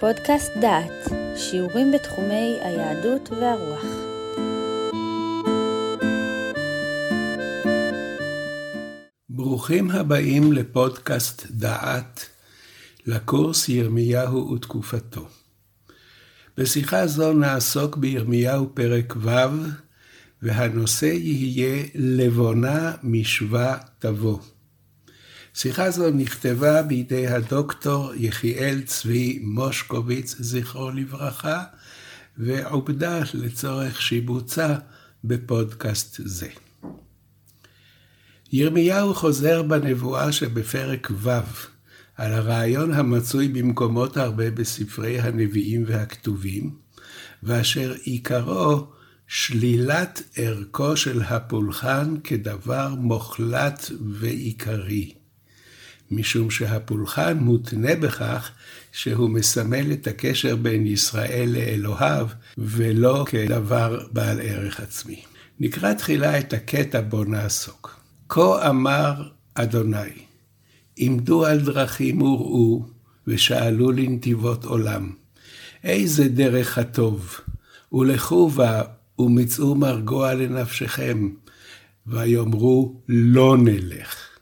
פודקאסט דעת, שיעורים בתחומי היהדות והרוח. ברוכים הבאים לפודקאסט דעת, לקורס ירמיהו ותקופתו. בשיחה זו נעסוק בירמיהו פרק ו', והנושא יהיה לבונה משווה תבוא. שיחה זו נכתבה בידי הדוקטור יחיאל צבי מושקוביץ, זכרו לברכה, ועובדה לצורך שיבוצה בפודקאסט זה. ירמיהו חוזר בנבואה שבפרק ו' על הרעיון המצוי במקומות הרבה בספרי הנביאים והכתובים, ואשר עיקרו שלילת ערכו של הפולחן כדבר מוחלט ועיקרי. משום שהפולחן מותנה בכך שהוא מסמל את הקשר בין ישראל לאלוהיו, ולא כדבר בעל ערך עצמי. נקרא תחילה את הקטע בו נעסוק. כה אמר אדוני, עמדו על דרכים וראו, ושאלו לנתיבות עולם. איזה דרך הטוב, ולכו בה, ומצאו מרגוע לנפשכם, ויאמרו לא נלך.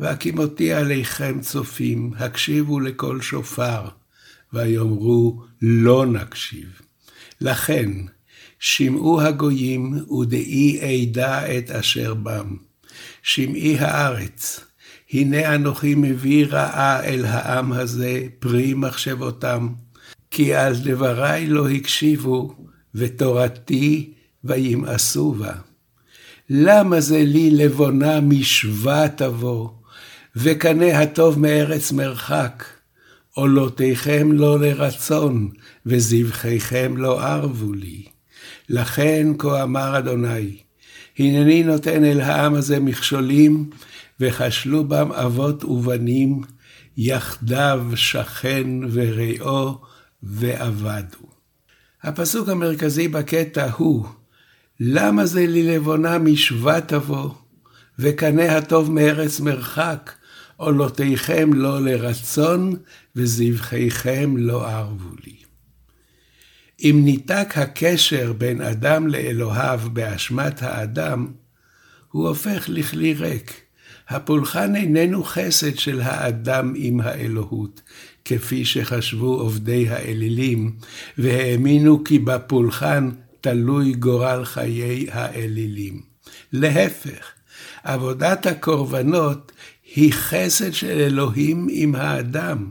והקימותי עליכם צופים, הקשיבו לקול שופר, ויאמרו לא נקשיב. לכן, שמעו הגויים, ודעי אדע את אשר בם. שמעי הארץ, הנה אנוכי מביא רעה אל העם הזה, פרי מחשבותם, כי על דברי לא הקשיבו, ותורתי וימאסו בה. למה זה לי לבונה משווה תבוא, וקנה הטוב מארץ מרחק. עולותיכם לא לרצון, וזבחיכם לא ערבו לי. לכן כה אמר אדוני, הנני נותן אל העם הזה מכשולים, וכשלו בם אבות ובנים, יחדיו שכן ורעו, ואבדו. הפסוק המרכזי בקטע הוא, למה זה לי לבונה משווה תבוא, וקנה הטוב מארץ מרחק, עולותיכם לא לרצון, וזבחיכם לא ערבו לי. אם ניתק הקשר בין אדם לאלוהיו באשמת האדם, הוא הופך לכלי ריק. הפולחן איננו חסד של האדם עם האלוהות, כפי שחשבו עובדי האלילים, והאמינו כי בפולחן תלוי גורל חיי האלילים. להפך, עבודת הקורבנות היא חסד של אלוהים עם האדם.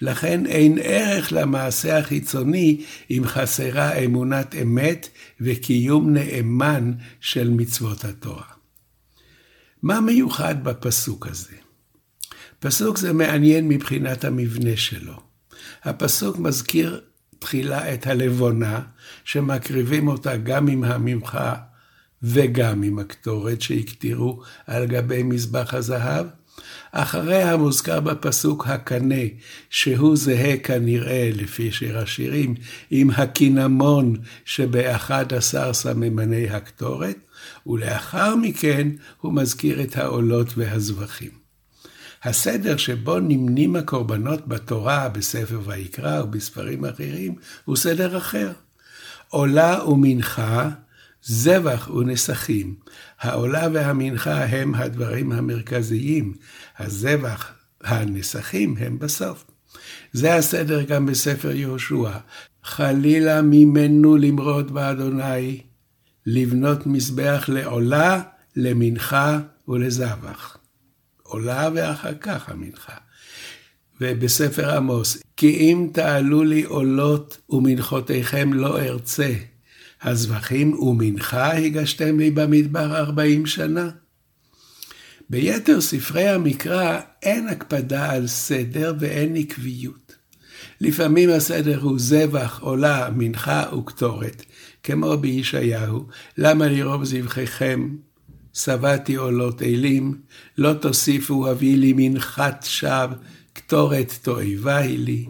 לכן אין ערך למעשה החיצוני אם חסרה אמונת אמת וקיום נאמן של מצוות התורה. מה מיוחד בפסוק הזה? פסוק זה מעניין מבחינת המבנה שלו. הפסוק מזכיר תחילה את הלבונה, שמקריבים אותה גם עם הממחה וגם עם הקטורת שהקטירו על גבי מזבח הזהב, אחריה מוזכר בפסוק הקנה, שהוא זהה כנראה, לפי שיר השירים, עם הקינמון שבאחד עשר סממני הקטורת, ולאחר מכן הוא מזכיר את העולות והזבחים. הסדר שבו נמנים הקורבנות בתורה, בספר ויקרא ובספרים אחרים, הוא סדר אחר. עולה ומנחה זבח ונסכים. העולה והמנחה הם הדברים המרכזיים, הזבח, הנסכים הם בסוף. זה הסדר גם בספר יהושע. חלילה ממנו למרוד באדוני, לבנות מזבח לעולה, למנחה ולזבח. עולה ואחר כך המנחה. ובספר עמוס, כי אם תעלו לי עולות ומנחותיכם לא ארצה, הזבחים ומנחה הגשתם לי במדבר ארבעים שנה. ביתר ספרי המקרא אין הקפדה על סדר ואין עקביות. לפעמים הסדר הוא זבח, עולה, מנחה וקטורת, כמו בישעיהו, למה לרוב זבחיכם? שבעתי עולות אלים, לא תוסיפו הביא לי מנחת שווא, קטורת תועבה היא לי.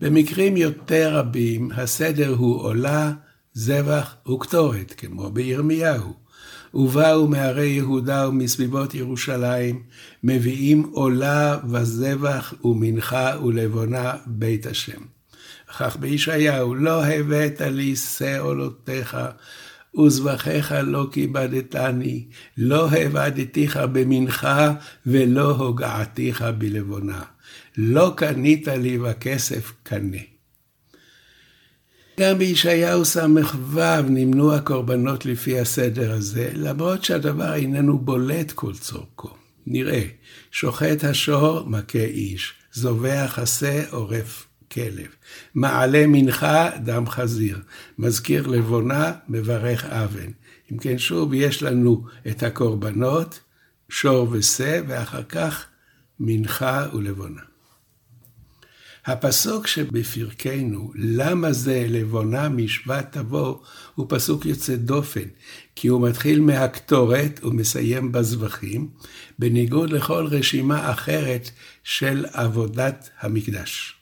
במקרים יותר רבים הסדר הוא עולה, זבח וקטורת, כמו בירמיהו. ובאו מערי יהודה ומסביבות ירושלים, מביאים עולה וזבח ומנחה ולבונה בית השם. וכך בישעיהו, לא הבאת לי שאולותיך, וזבחיך לא כיבדתני, לא הבדתיך במנחה, ולא הוגעתיך בלבונה. לא קנית לי בכסף קנה. גם בישעיהו ס"ו נמנו הקורבנות לפי הסדר הזה, למרות שהדבר איננו בולט כל צורכו. נראה, שוחט השור מכה איש, זובח השה עורף כלב, מעלה מנחה דם חזיר, מזכיר לבונה מברך אבן. אם כן, שוב, יש לנו את הקורבנות, שור ושה, ואחר כך מנחה ולבונה. הפסוק שבפרקנו, למה זה לבונה משבט תבוא, הוא פסוק יוצא דופן, כי הוא מתחיל מהקטורת ומסיים בזבחים, בניגוד לכל רשימה אחרת של עבודת המקדש.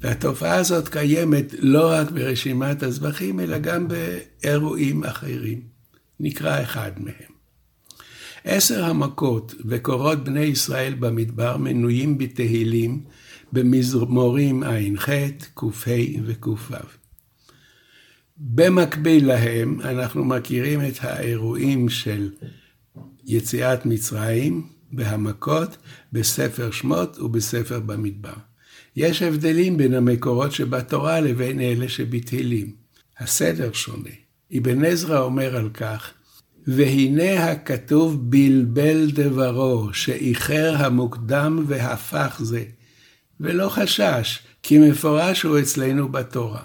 והתופעה הזאת קיימת לא רק ברשימת הזבחים, אלא גם באירועים אחרים. נקרא אחד מהם. עשר המכות וקורות בני ישראל במדבר מנויים בתהילים במזמורים ע"ח, ק"ה וק"ו. במקביל להם אנחנו מכירים את האירועים של יציאת מצרים והמכות בספר שמות ובספר במדבר. יש הבדלים בין המקורות שבתורה לבין אלה שבתהילים. הסדר שונה. אבן עזרא אומר על כך, והנה הכתוב בלבל דברו, שאיחר המוקדם והפך זה. ולא חשש, כי מפורש הוא אצלנו בתורה.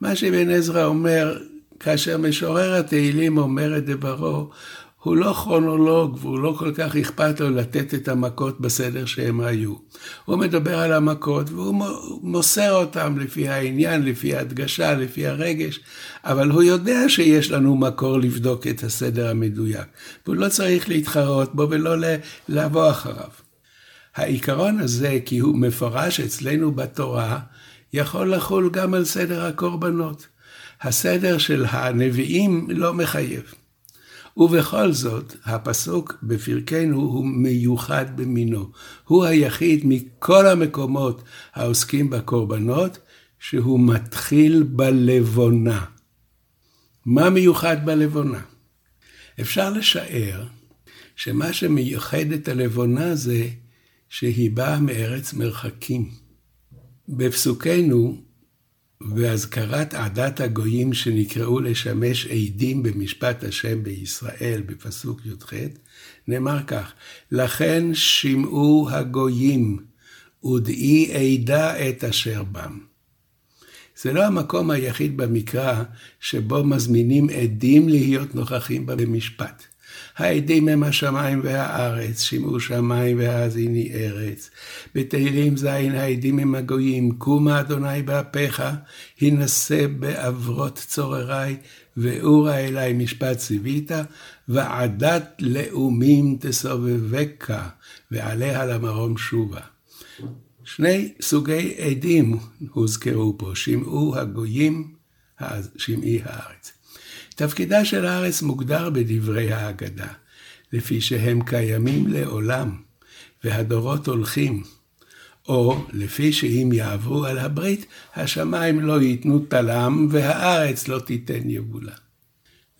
מה שבן עזרא אומר, כאשר משורר התהילים אומר את דברו, הוא לא כרונולוג והוא לא כל כך אכפת לו לתת את המכות בסדר שהם היו. הוא מדבר על המכות והוא מוסר אותם לפי העניין, לפי ההדגשה, לפי הרגש, אבל הוא יודע שיש לנו מקור לבדוק את הסדר המדויק, והוא לא צריך להתחרות בו ולא לבוא אחריו. העיקרון הזה, כי הוא מפורש אצלנו בתורה, יכול לחול גם על סדר הקורבנות. הסדר של הנביאים לא מחייב. ובכל זאת, הפסוק בפרקנו הוא מיוחד במינו. הוא היחיד מכל המקומות העוסקים בקורבנות, שהוא מתחיל בלבונה. מה מיוחד בלבונה? אפשר לשער שמה שמיוחד את הלבונה זה שהיא באה מארץ מרחקים. בפסוקנו, בהזכרת עדת הגויים שנקראו לשמש עדים במשפט השם בישראל, בפסוק י"ח, נאמר כך, לכן שמעו הגויים, ודעי עדה את אשר בם. זה לא המקום היחיד במקרא שבו מזמינים עדים להיות נוכחים במשפט. העדים הם השמיים והארץ, שמעו שמיים והאזיני ארץ. בתהילים ז' העדים הם הגויים, קומה אדוני באפיך, הנשא בעברות צורריי, ואורה אלי משפט ציווית, ועדת לאומים תסובבקה, ועליה למרום שובה. שני סוגי עדים הוזכרו פה, שמעו הגויים, שמעי הארץ. תפקידה של הארץ מוגדר בדברי ההגדה, לפי שהם קיימים לעולם, והדורות הולכים, או לפי שאם יעברו על הברית, השמיים לא ייתנו תלם, והארץ לא תיתן יבולה.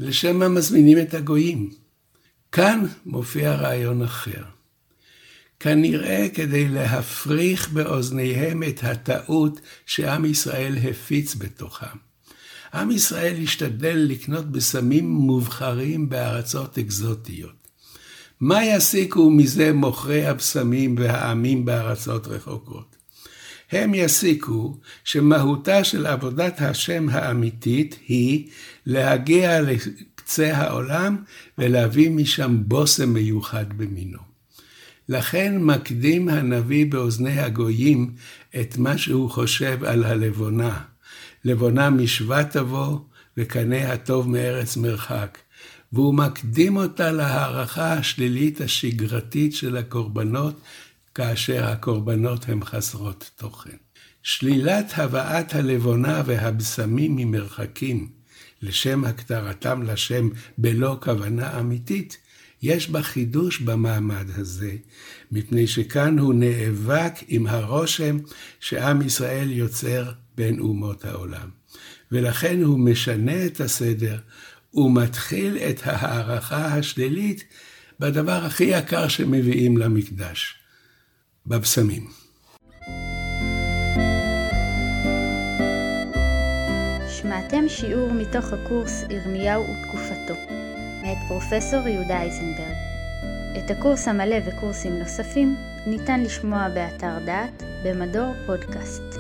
לשם מה מזמינים את הגויים? כאן מופיע רעיון אחר. כנראה כדי להפריך באוזניהם את הטעות שעם ישראל הפיץ בתוכם. עם ישראל השתדל לקנות בסמים מובחרים בארצות אקזוטיות. מה יסיקו מזה מוכרי הבשמים והעמים בארצות רחוקות? הם יסיקו שמהותה של עבודת השם האמיתית היא להגיע לקצה העולם ולהביא משם בושם מיוחד במינו. לכן מקדים הנביא באוזני הגויים את מה שהוא חושב על הלבונה. לבונה משווה תבוא, וקנה הטוב מארץ מרחק. והוא מקדים אותה להערכה השלילית השגרתית של הקורבנות, כאשר הקורבנות הם חסרות תוכן. שלילת הבאת הלבונה והבשמים ממרחקים, לשם הכתרתם לשם בלא כוונה אמיתית, יש בה חידוש במעמד הזה, מפני שכאן הוא נאבק עם הרושם שעם ישראל יוצר בין אומות העולם. ולכן הוא משנה את הסדר ומתחיל את ההערכה השלילית בדבר הכי יקר שמביאים למקדש, בבשמים. שמעתם שיעור מתוך הקורס ירמיהו ותקופתו, מאת פרופסור יהודה אייזנברג. את הקורס המלא וקורסים נוספים ניתן לשמוע באתר דעת במדור פודקאסט.